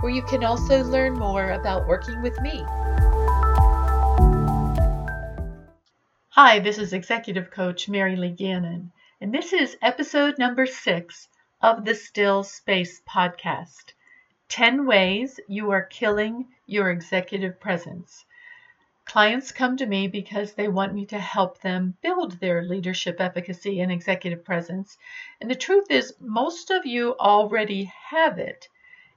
where you can also learn more about working with me. Hi, this is Executive Coach Mary Lee Gannon, and this is episode number six of the Still Space podcast 10 Ways You Are Killing Your Executive Presence. Clients come to me because they want me to help them build their leadership efficacy and executive presence. And the truth is, most of you already have it.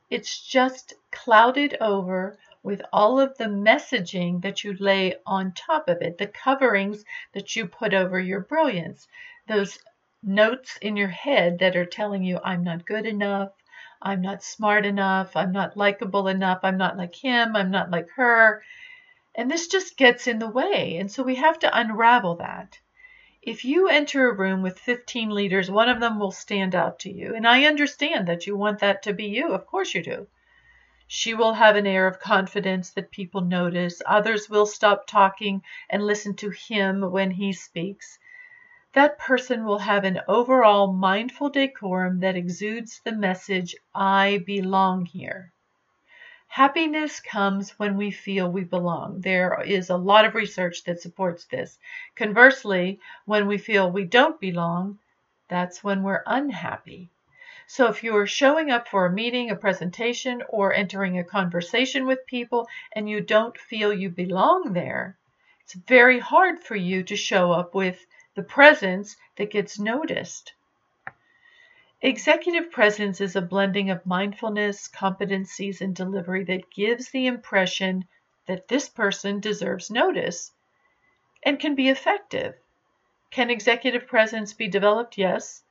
It's just clouded over with all of the messaging that you lay on top of it, the coverings that you put over your brilliance, those notes in your head that are telling you, I'm not good enough, I'm not smart enough, I'm not likable enough, I'm not like him, I'm not like her. And this just gets in the way. And so we have to unravel that. If you enter a room with 15 leaders, one of them will stand out to you. And I understand that you want that to be you. Of course you do. She will have an air of confidence that people notice. Others will stop talking and listen to him when he speaks. That person will have an overall mindful decorum that exudes the message, I belong here. Happiness comes when we feel we belong. There is a lot of research that supports this. Conversely, when we feel we don't belong, that's when we're unhappy. So if you're showing up for a meeting, a presentation, or entering a conversation with people and you don't feel you belong there, it's very hard for you to show up with the presence that gets noticed. Executive presence is a blending of mindfulness, competencies, and delivery that gives the impression that this person deserves notice and can be effective. Can executive presence be developed? Yes.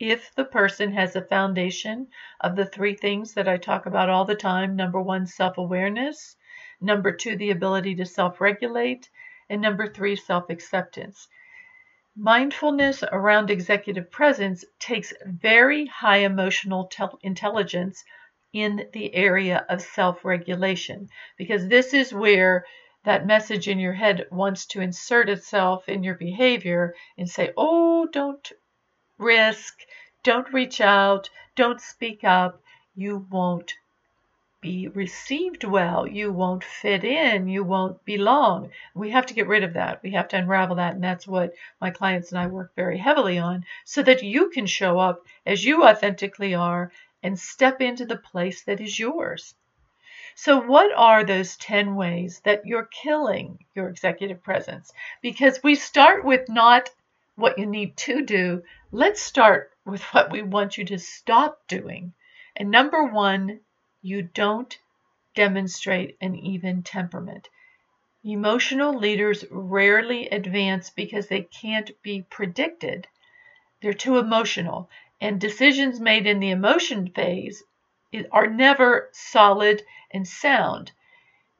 If the person has a foundation of the three things that I talk about all the time number one, self awareness, number two, the ability to self regulate, and number three, self acceptance. Mindfulness around executive presence takes very high emotional tel- intelligence in the area of self regulation because this is where that message in your head wants to insert itself in your behavior and say, oh, don't risk, don't reach out, don't speak up. You won't be received well. You won't fit in. You won't belong. We have to get rid of that. We have to unravel that. And that's what my clients and I work very heavily on so that you can show up as you authentically are and step into the place that is yours. So, what are those 10 ways that you're killing your executive presence? Because we start with not what you need to do, let's start with what we want you to stop doing. And number one you don't demonstrate an even temperament. Emotional leaders rarely advance because they can't be predicted. They're too emotional, and decisions made in the emotion phase are never solid and sound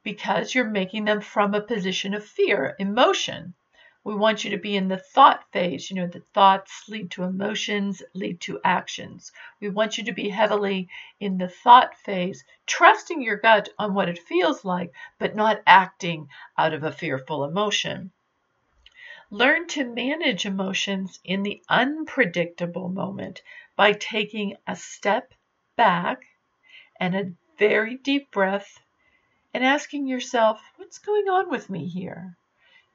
because you're making them from a position of fear, emotion. We want you to be in the thought phase. You know, the thoughts lead to emotions, lead to actions. We want you to be heavily in the thought phase, trusting your gut on what it feels like, but not acting out of a fearful emotion. Learn to manage emotions in the unpredictable moment by taking a step back and a very deep breath and asking yourself, what's going on with me here?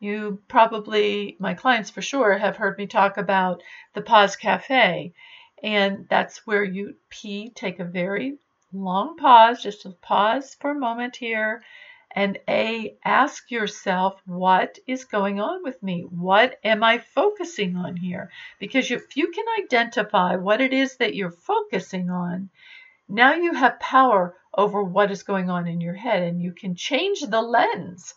You probably, my clients for sure, have heard me talk about the Pause Cafe. And that's where you P, take a very long pause, just a pause for a moment here. And A, ask yourself, what is going on with me? What am I focusing on here? Because if you can identify what it is that you're focusing on, now you have power over what is going on in your head and you can change the lens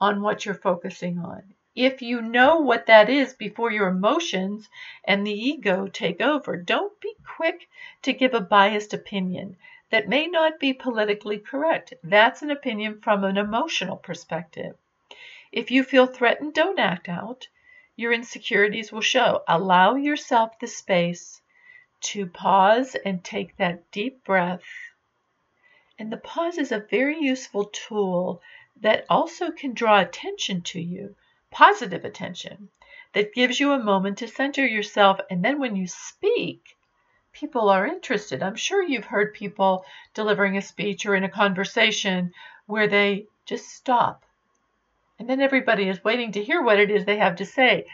on what you're focusing on. If you know what that is before your emotions and the ego take over, don't be quick to give a biased opinion that may not be politically correct. That's an opinion from an emotional perspective. If you feel threatened, don't act out. Your insecurities will show. Allow yourself the space to pause and take that deep breath. And the pause is a very useful tool that also can draw attention to you, positive attention, that gives you a moment to center yourself. And then when you speak, people are interested. I'm sure you've heard people delivering a speech or in a conversation where they just stop. And then everybody is waiting to hear what it is they have to say.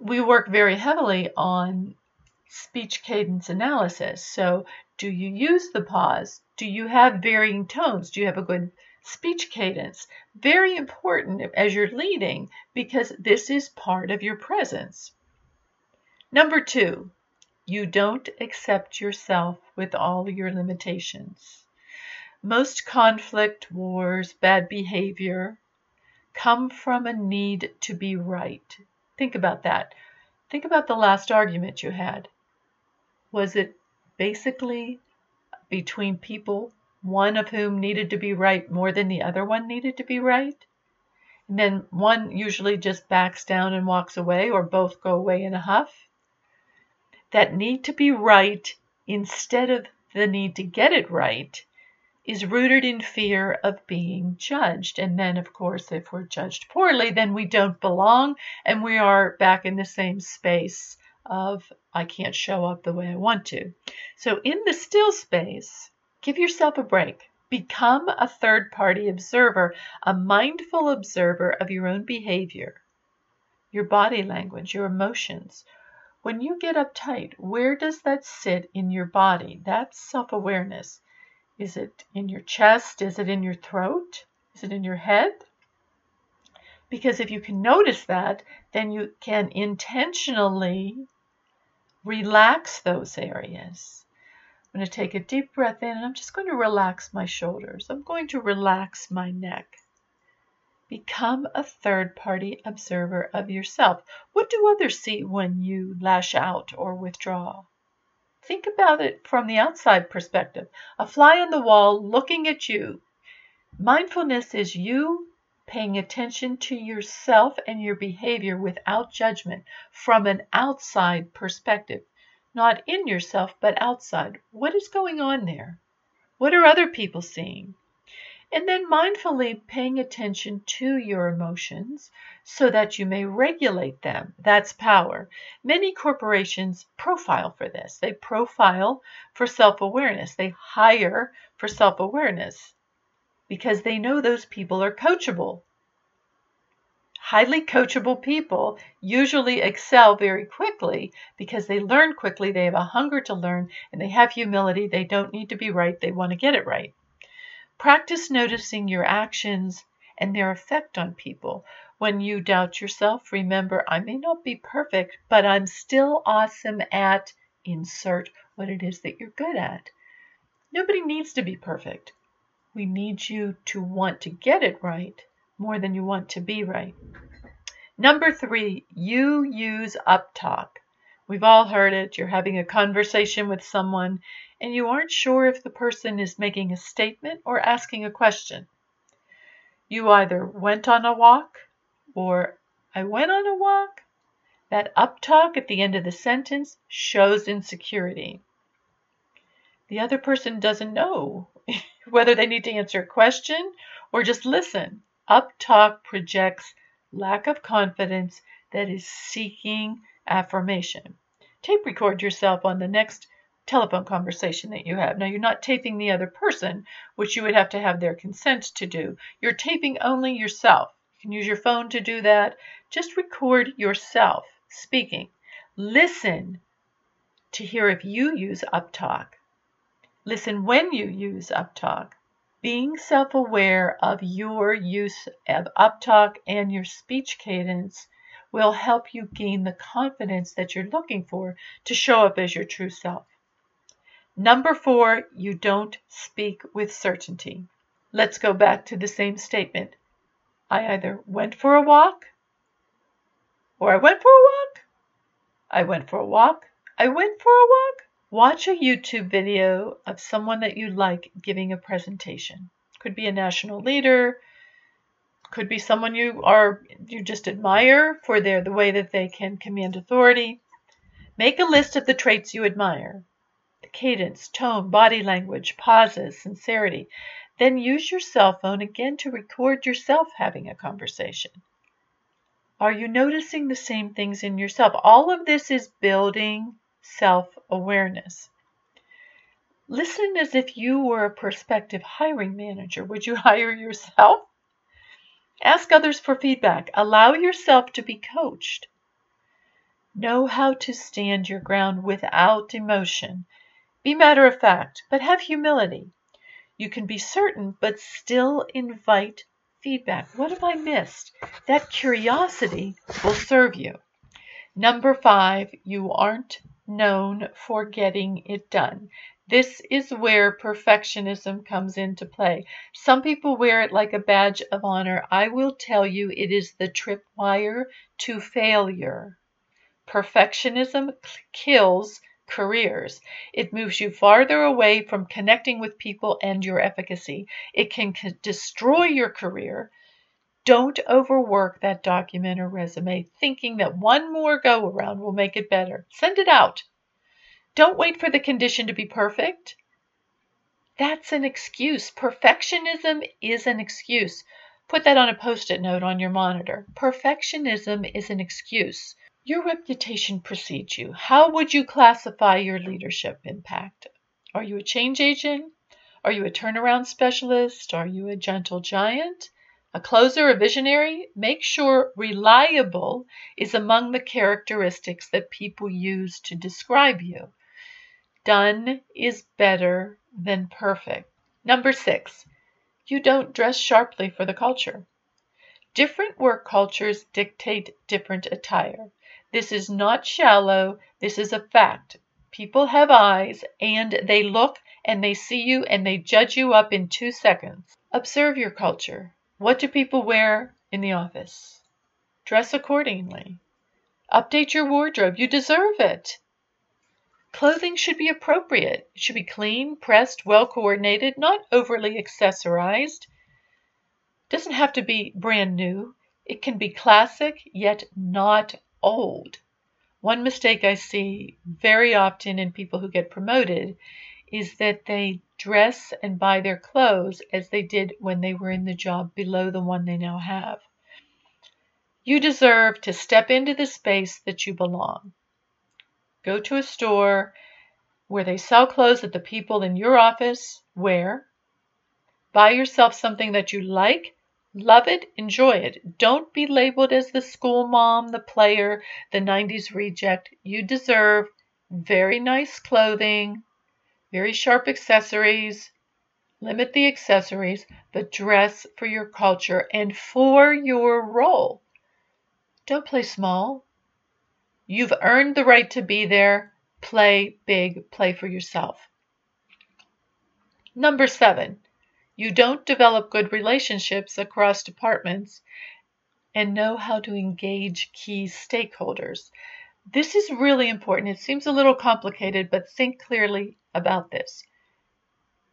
We work very heavily on speech cadence analysis. So, do you use the pause? Do you have varying tones? Do you have a good speech cadence? Very important as you're leading because this is part of your presence. Number two, you don't accept yourself with all your limitations. Most conflict, wars, bad behavior come from a need to be right. Think about that. Think about the last argument you had. Was it basically between people, one of whom needed to be right more than the other one needed to be right? And then one usually just backs down and walks away, or both go away in a huff that need to be right instead of the need to get it right is rooted in fear of being judged. And then, of course, if we're judged poorly, then we don't belong and we are back in the same space of I can't show up the way I want to. So, in the still space, give yourself a break. Become a third party observer, a mindful observer of your own behavior, your body language, your emotions, when you get uptight, where does that sit in your body? That's self awareness. Is it in your chest? Is it in your throat? Is it in your head? Because if you can notice that, then you can intentionally relax those areas. I'm going to take a deep breath in and I'm just going to relax my shoulders. I'm going to relax my neck. Become a third party observer of yourself. What do others see when you lash out or withdraw? Think about it from the outside perspective a fly on the wall looking at you. Mindfulness is you paying attention to yourself and your behavior without judgment from an outside perspective. Not in yourself, but outside. What is going on there? What are other people seeing? and then mindfully paying attention to your emotions so that you may regulate them. That's power. Many corporations profile for this. They profile for self awareness, they hire for self awareness because they know those people are coachable. Highly coachable people usually excel very quickly because they learn quickly, they have a hunger to learn, and they have humility. They don't need to be right, they want to get it right. Practice noticing your actions and their effect on people. When you doubt yourself, remember I may not be perfect, but I'm still awesome at insert what it is that you're good at. Nobody needs to be perfect. We need you to want to get it right more than you want to be right. Number three, you use uptalk. We've all heard it. You're having a conversation with someone and you aren't sure if the person is making a statement or asking a question. You either went on a walk or I went on a walk. That uptalk at the end of the sentence shows insecurity. The other person doesn't know whether they need to answer a question or just listen. Uptalk projects lack of confidence that is seeking affirmation. Tape record yourself on the next telephone conversation that you have. Now, you're not taping the other person, which you would have to have their consent to do. You're taping only yourself. You can use your phone to do that. Just record yourself speaking. Listen to hear if you use uptalk. Listen when you use uptalk. Being self aware of your use of uptalk and your speech cadence will help you gain the confidence that you're looking for to show up as your true self. Number four, you don't speak with certainty. Let's go back to the same statement. I either went for a walk or I went for a walk. I went for a walk. I went for a walk. Watch a YouTube video of someone that you like giving a presentation. Could be a national leader, could be someone you are you just admire for their the way that they can command authority. Make a list of the traits you admire. The cadence, tone, body language, pauses, sincerity. Then use your cell phone again to record yourself having a conversation. Are you noticing the same things in yourself? All of this is building self awareness. Listen as if you were a prospective hiring manager. Would you hire yourself? Ask others for feedback. Allow yourself to be coached. Know how to stand your ground without emotion. Be matter of fact, but have humility. You can be certain, but still invite feedback. What have I missed? That curiosity will serve you. Number five, you aren't known for getting it done. This is where perfectionism comes into play. Some people wear it like a badge of honor. I will tell you it is the tripwire to failure. Perfectionism kills careers. It moves you farther away from connecting with people and your efficacy. It can destroy your career. Don't overwork that document or resume thinking that one more go around will make it better. Send it out. Don't wait for the condition to be perfect. That's an excuse. Perfectionism is an excuse. Put that on a post it note on your monitor. Perfectionism is an excuse. Your reputation precedes you. How would you classify your leadership impact? Are you a change agent? Are you a turnaround specialist? Are you a gentle giant? A closer, a visionary? Make sure reliable is among the characteristics that people use to describe you. Done is better than perfect. Number six, you don't dress sharply for the culture. Different work cultures dictate different attire. This is not shallow, this is a fact. People have eyes and they look and they see you and they judge you up in two seconds. Observe your culture. What do people wear in the office? Dress accordingly. Update your wardrobe. You deserve it. Clothing should be appropriate. It should be clean, pressed, well coordinated, not overly accessorized. Doesn't have to be brand new. It can be classic yet not old. One mistake I see very often in people who get promoted is that they dress and buy their clothes as they did when they were in the job below the one they now have. You deserve to step into the space that you belong. Go to a store where they sell clothes that the people in your office wear. Buy yourself something that you like, love it, enjoy it. Don't be labeled as the school mom, the player, the 90s reject. You deserve very nice clothing, very sharp accessories. Limit the accessories, but dress for your culture and for your role. Don't play small. You've earned the right to be there. Play big, play for yourself. Number seven, you don't develop good relationships across departments and know how to engage key stakeholders. This is really important. It seems a little complicated, but think clearly about this.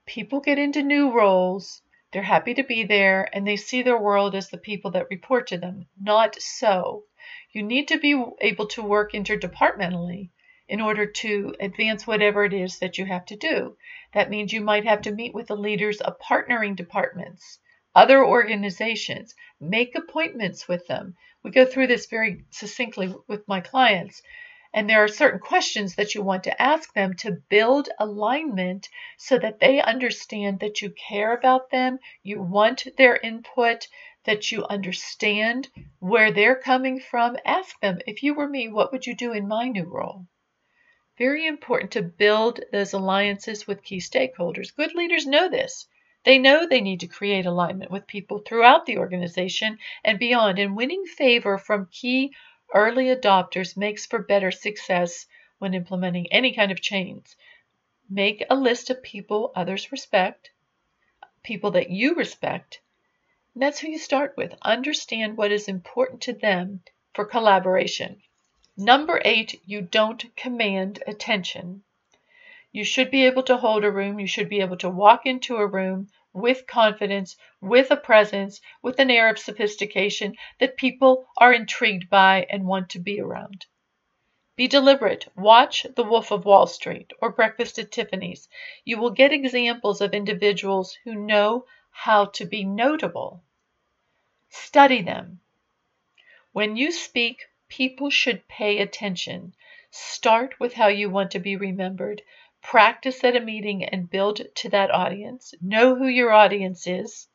People get into new roles, they're happy to be there, and they see their world as the people that report to them. Not so. You need to be able to work interdepartmentally in order to advance whatever it is that you have to do. That means you might have to meet with the leaders of partnering departments, other organizations, make appointments with them. We go through this very succinctly with my clients. And there are certain questions that you want to ask them to build alignment so that they understand that you care about them, you want their input, that you understand where they're coming from. Ask them, if you were me, what would you do in my new role? Very important to build those alliances with key stakeholders. Good leaders know this. They know they need to create alignment with people throughout the organization and beyond, and winning favor from key early adopters makes for better success when implementing any kind of change. Make a list of people others respect, people that you respect, and that's who you start with. Understand what is important to them for collaboration. Number eight, you don't command attention. You should be able to hold a room. You should be able to walk into a room with confidence, with a presence, with an air of sophistication that people are intrigued by and want to be around. Be deliberate. Watch The Wolf of Wall Street or Breakfast at Tiffany's. You will get examples of individuals who know how to be notable. Study them. When you speak, people should pay attention. Start with how you want to be remembered. Practice at a meeting and build to that audience. Know who your audience is.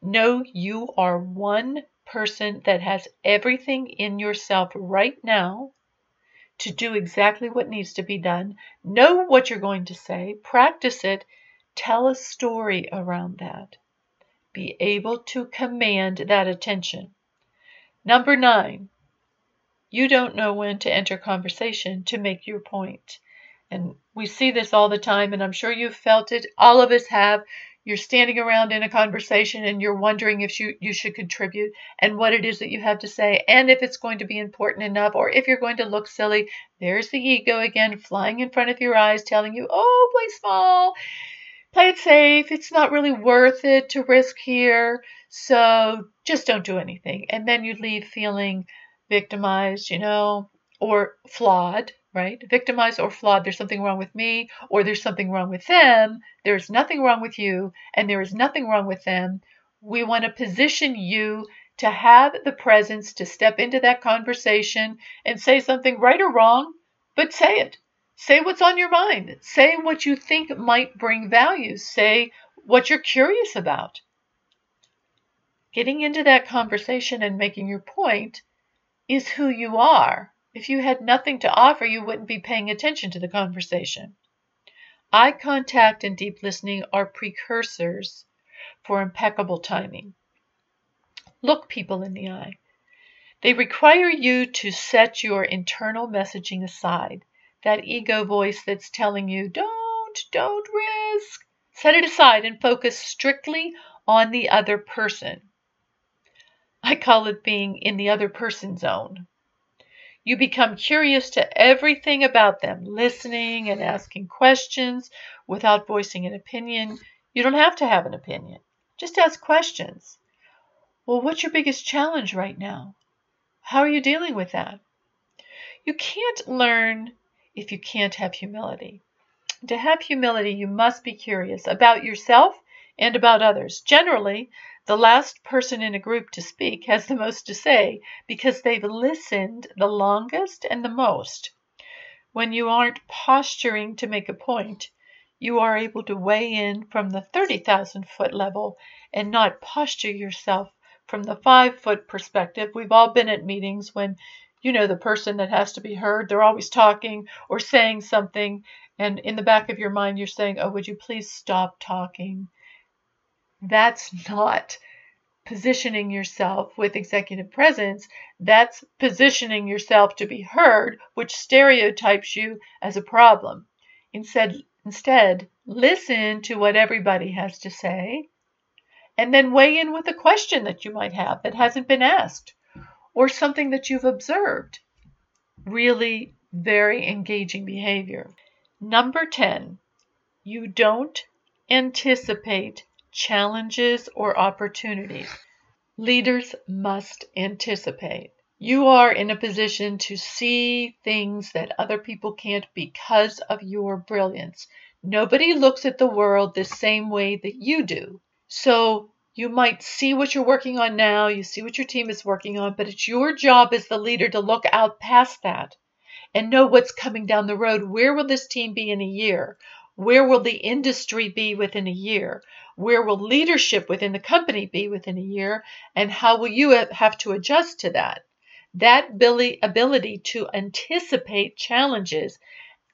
Know you are one person that has everything in yourself right now to do exactly what needs to be done. Know what you're going to say. Practice it. Tell a story around that. Be able to command that attention. Number nine, you don't know when to enter conversation to make your point. And we see this all the time, and I'm sure you've felt it. All of us have. You're standing around in a conversation and you're wondering if you, you should contribute and what it is that you have to say, and if it's going to be important enough, or if you're going to look silly. There's the ego again flying in front of your eyes, telling you, oh, play small, play it safe. It's not really worth it to risk here. So just don't do anything. And then you leave feeling victimized, you know, or flawed right? Victimized or flawed. There's something wrong with me, or there's something wrong with them. There's nothing wrong with you, and there is nothing wrong with them. We want to position you to have the presence to step into that conversation and say something right or wrong, but say it. Say what's on your mind. Say what you think might bring value. Say what you're curious about. Getting into that conversation and making your point is who you are if you had nothing to offer, you wouldn't be paying attention to the conversation. Eye contact and deep listening are precursors for impeccable timing. Look people in the eye. They require you to set your internal messaging aside, that ego voice that's telling you, don't, don't risk. Set it aside and focus strictly on the other person. I call it being in the other person zone. You become curious to everything about them, listening and asking questions without voicing an opinion. You don't have to have an opinion. Just ask questions. Well, what's your biggest challenge right now? How are you dealing with that? You can't learn if you can't have humility. To have humility, you must be curious about yourself and about others. Generally, the last person in a group to speak has the most to say because they've listened the longest and the most. When you aren't posturing to make a point, you are able to weigh in from the 30,000 foot level and not posture yourself from the five foot perspective. We've all been at meetings when you know the person that has to be heard, they're always talking or saying something, and in the back of your mind, you're saying, Oh, would you please stop talking? That's not positioning yourself with executive presence. That's positioning yourself to be heard, which stereotypes you as a problem. Instead, instead, listen to what everybody has to say and then weigh in with a question that you might have that hasn't been asked or something that you've observed. Really very engaging behavior. Number 10, you don't anticipate challenges, or opportunities. Leaders must anticipate. You are in a position to see things that other people can't because of your brilliance. Nobody looks at the world the same way that you do. So you might see what you're working on now, you see what your team is working on, but it's your job as the leader to look out past that and know what's coming down the road. Where will this team be in a year? Where will the industry be within a year? Where will leadership within the company be within a year? And how will you have to adjust to that? That ability to anticipate challenges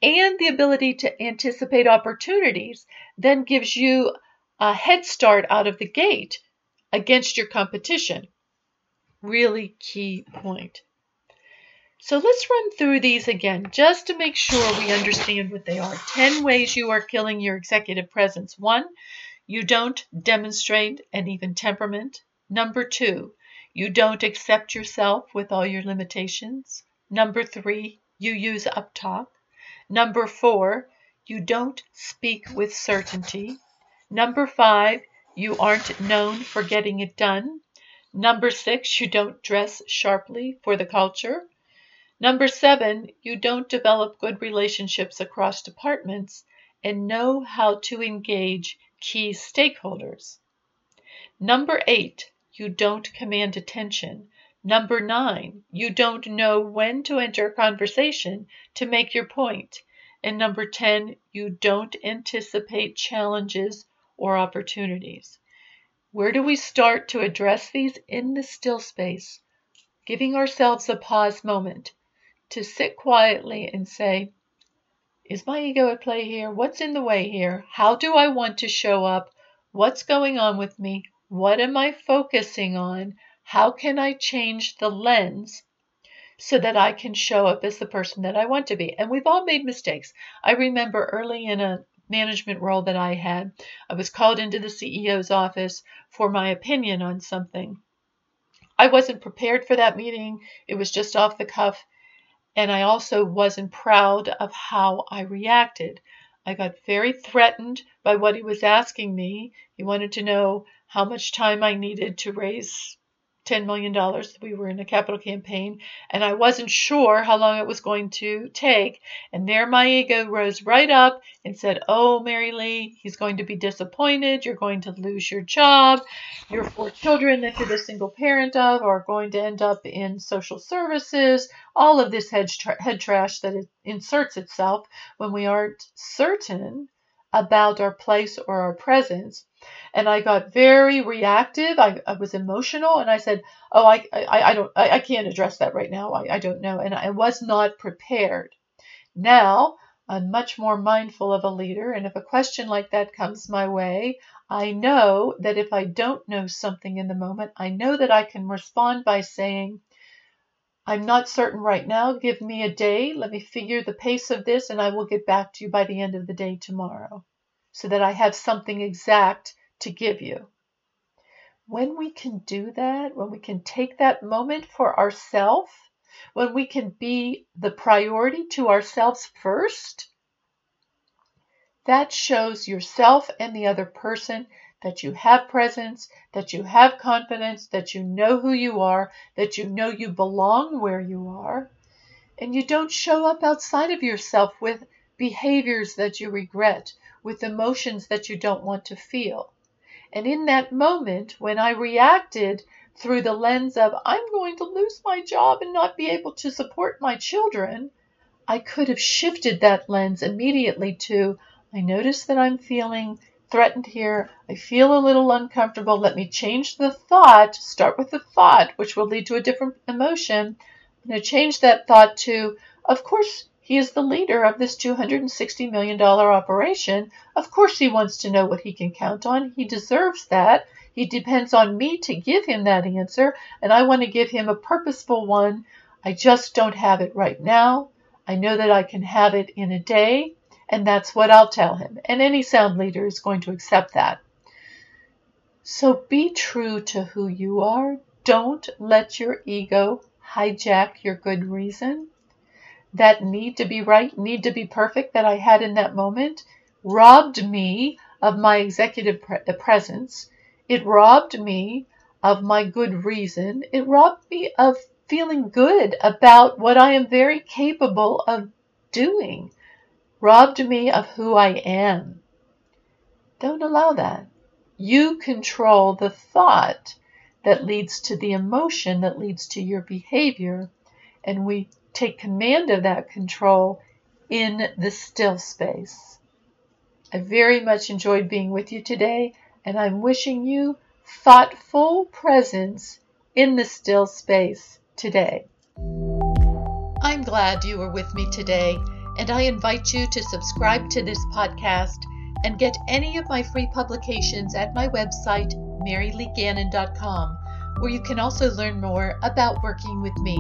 and the ability to anticipate opportunities then gives you a head start out of the gate against your competition. Really key point. So let's run through these again just to make sure we understand what they are. 10 ways you are killing your executive presence. One, you don't demonstrate an even temperament. Number two, you don't accept yourself with all your limitations. Number three, you use uptalk. Number four, you don't speak with certainty. Number five, you aren't known for getting it done. Number six, you don't dress sharply for the culture. Number seven, you don't develop good relationships across departments and know how to engage key stakeholders. Number eight, you don't command attention. Number nine, you don't know when to enter a conversation to make your point. And number 10, you don't anticipate challenges or opportunities. Where do we start to address these in the still space? Giving ourselves a pause moment to sit quietly and say, Is my ego at play here? What's in the way here? How do I want to show up? What's going on with me? What am I focusing on? How can I change the lens so that I can show up as the person that I want to be? And we've all made mistakes. I remember early in a management role that I had, I was called into the CEO's office for my opinion on something. I wasn't prepared for that meeting, it was just off the cuff. And I also wasn't proud of how I reacted. I got very threatened by what he was asking me. He wanted to know how much time I needed to raise $10 million. We were in a capital campaign, and I wasn't sure how long it was going to take. And there my ego rose right up and said, Oh, Mary Lee, he's going to be disappointed. You're going to lose your job. Your four children that you're the single parent of are going to end up in social services. All of this head, tra- head trash that it inserts itself when we aren't certain about our place or our presence and I got very reactive. I, I was emotional, and I said, "Oh, I I, I don't I, I can't address that right now. I, I don't know," and I was not prepared. Now I'm much more mindful of a leader, and if a question like that comes my way, I know that if I don't know something in the moment, I know that I can respond by saying. I'm not certain right now. Give me a day. Let me figure the pace of this, and I will get back to you by the end of the day tomorrow so that I have something exact to give you. When we can do that, when we can take that moment for ourselves, when we can be the priority to ourselves first, that shows yourself and the other person that you have presence, that you have confidence, that you know who you are, that you know you belong where you are, and you don't show up outside of yourself with behaviors that you regret, with emotions that you don't want to feel. And in that moment, when I reacted through the lens of, I'm going to lose my job and not be able to support my children, I could have shifted that lens immediately to, I notice that I'm feeling threatened here. I feel a little uncomfortable. Let me change the thought, start with the thought, which will lead to a different emotion. I'm going to change that thought to, of course, he is the leader of this $260 million operation. Of course, he wants to know what he can count on. He deserves that. He depends on me to give him that answer, and I want to give him a purposeful one. I just don't have it right now. I know that I can have it in a day, and that's what I'll tell him. And any sound leader is going to accept that. So be true to who you are. Don't let your ego hijack your good reason that need to be right, need to be perfect that I had in that moment robbed me of my executive pre- presence. It robbed me of my good reason. It robbed me of feeling good about what I am very capable of doing. Robbed me of who I am. Don't allow that. You control the thought that leads to the emotion that leads to your behavior. And we take command of that control in the still space. I very much enjoyed being with you today, and I'm wishing you thoughtful presence in the still space today. I'm glad you were with me today, and I invite you to subscribe to this podcast and get any of my free publications at my website, maryleegannon.com, where you can also learn more about working with me.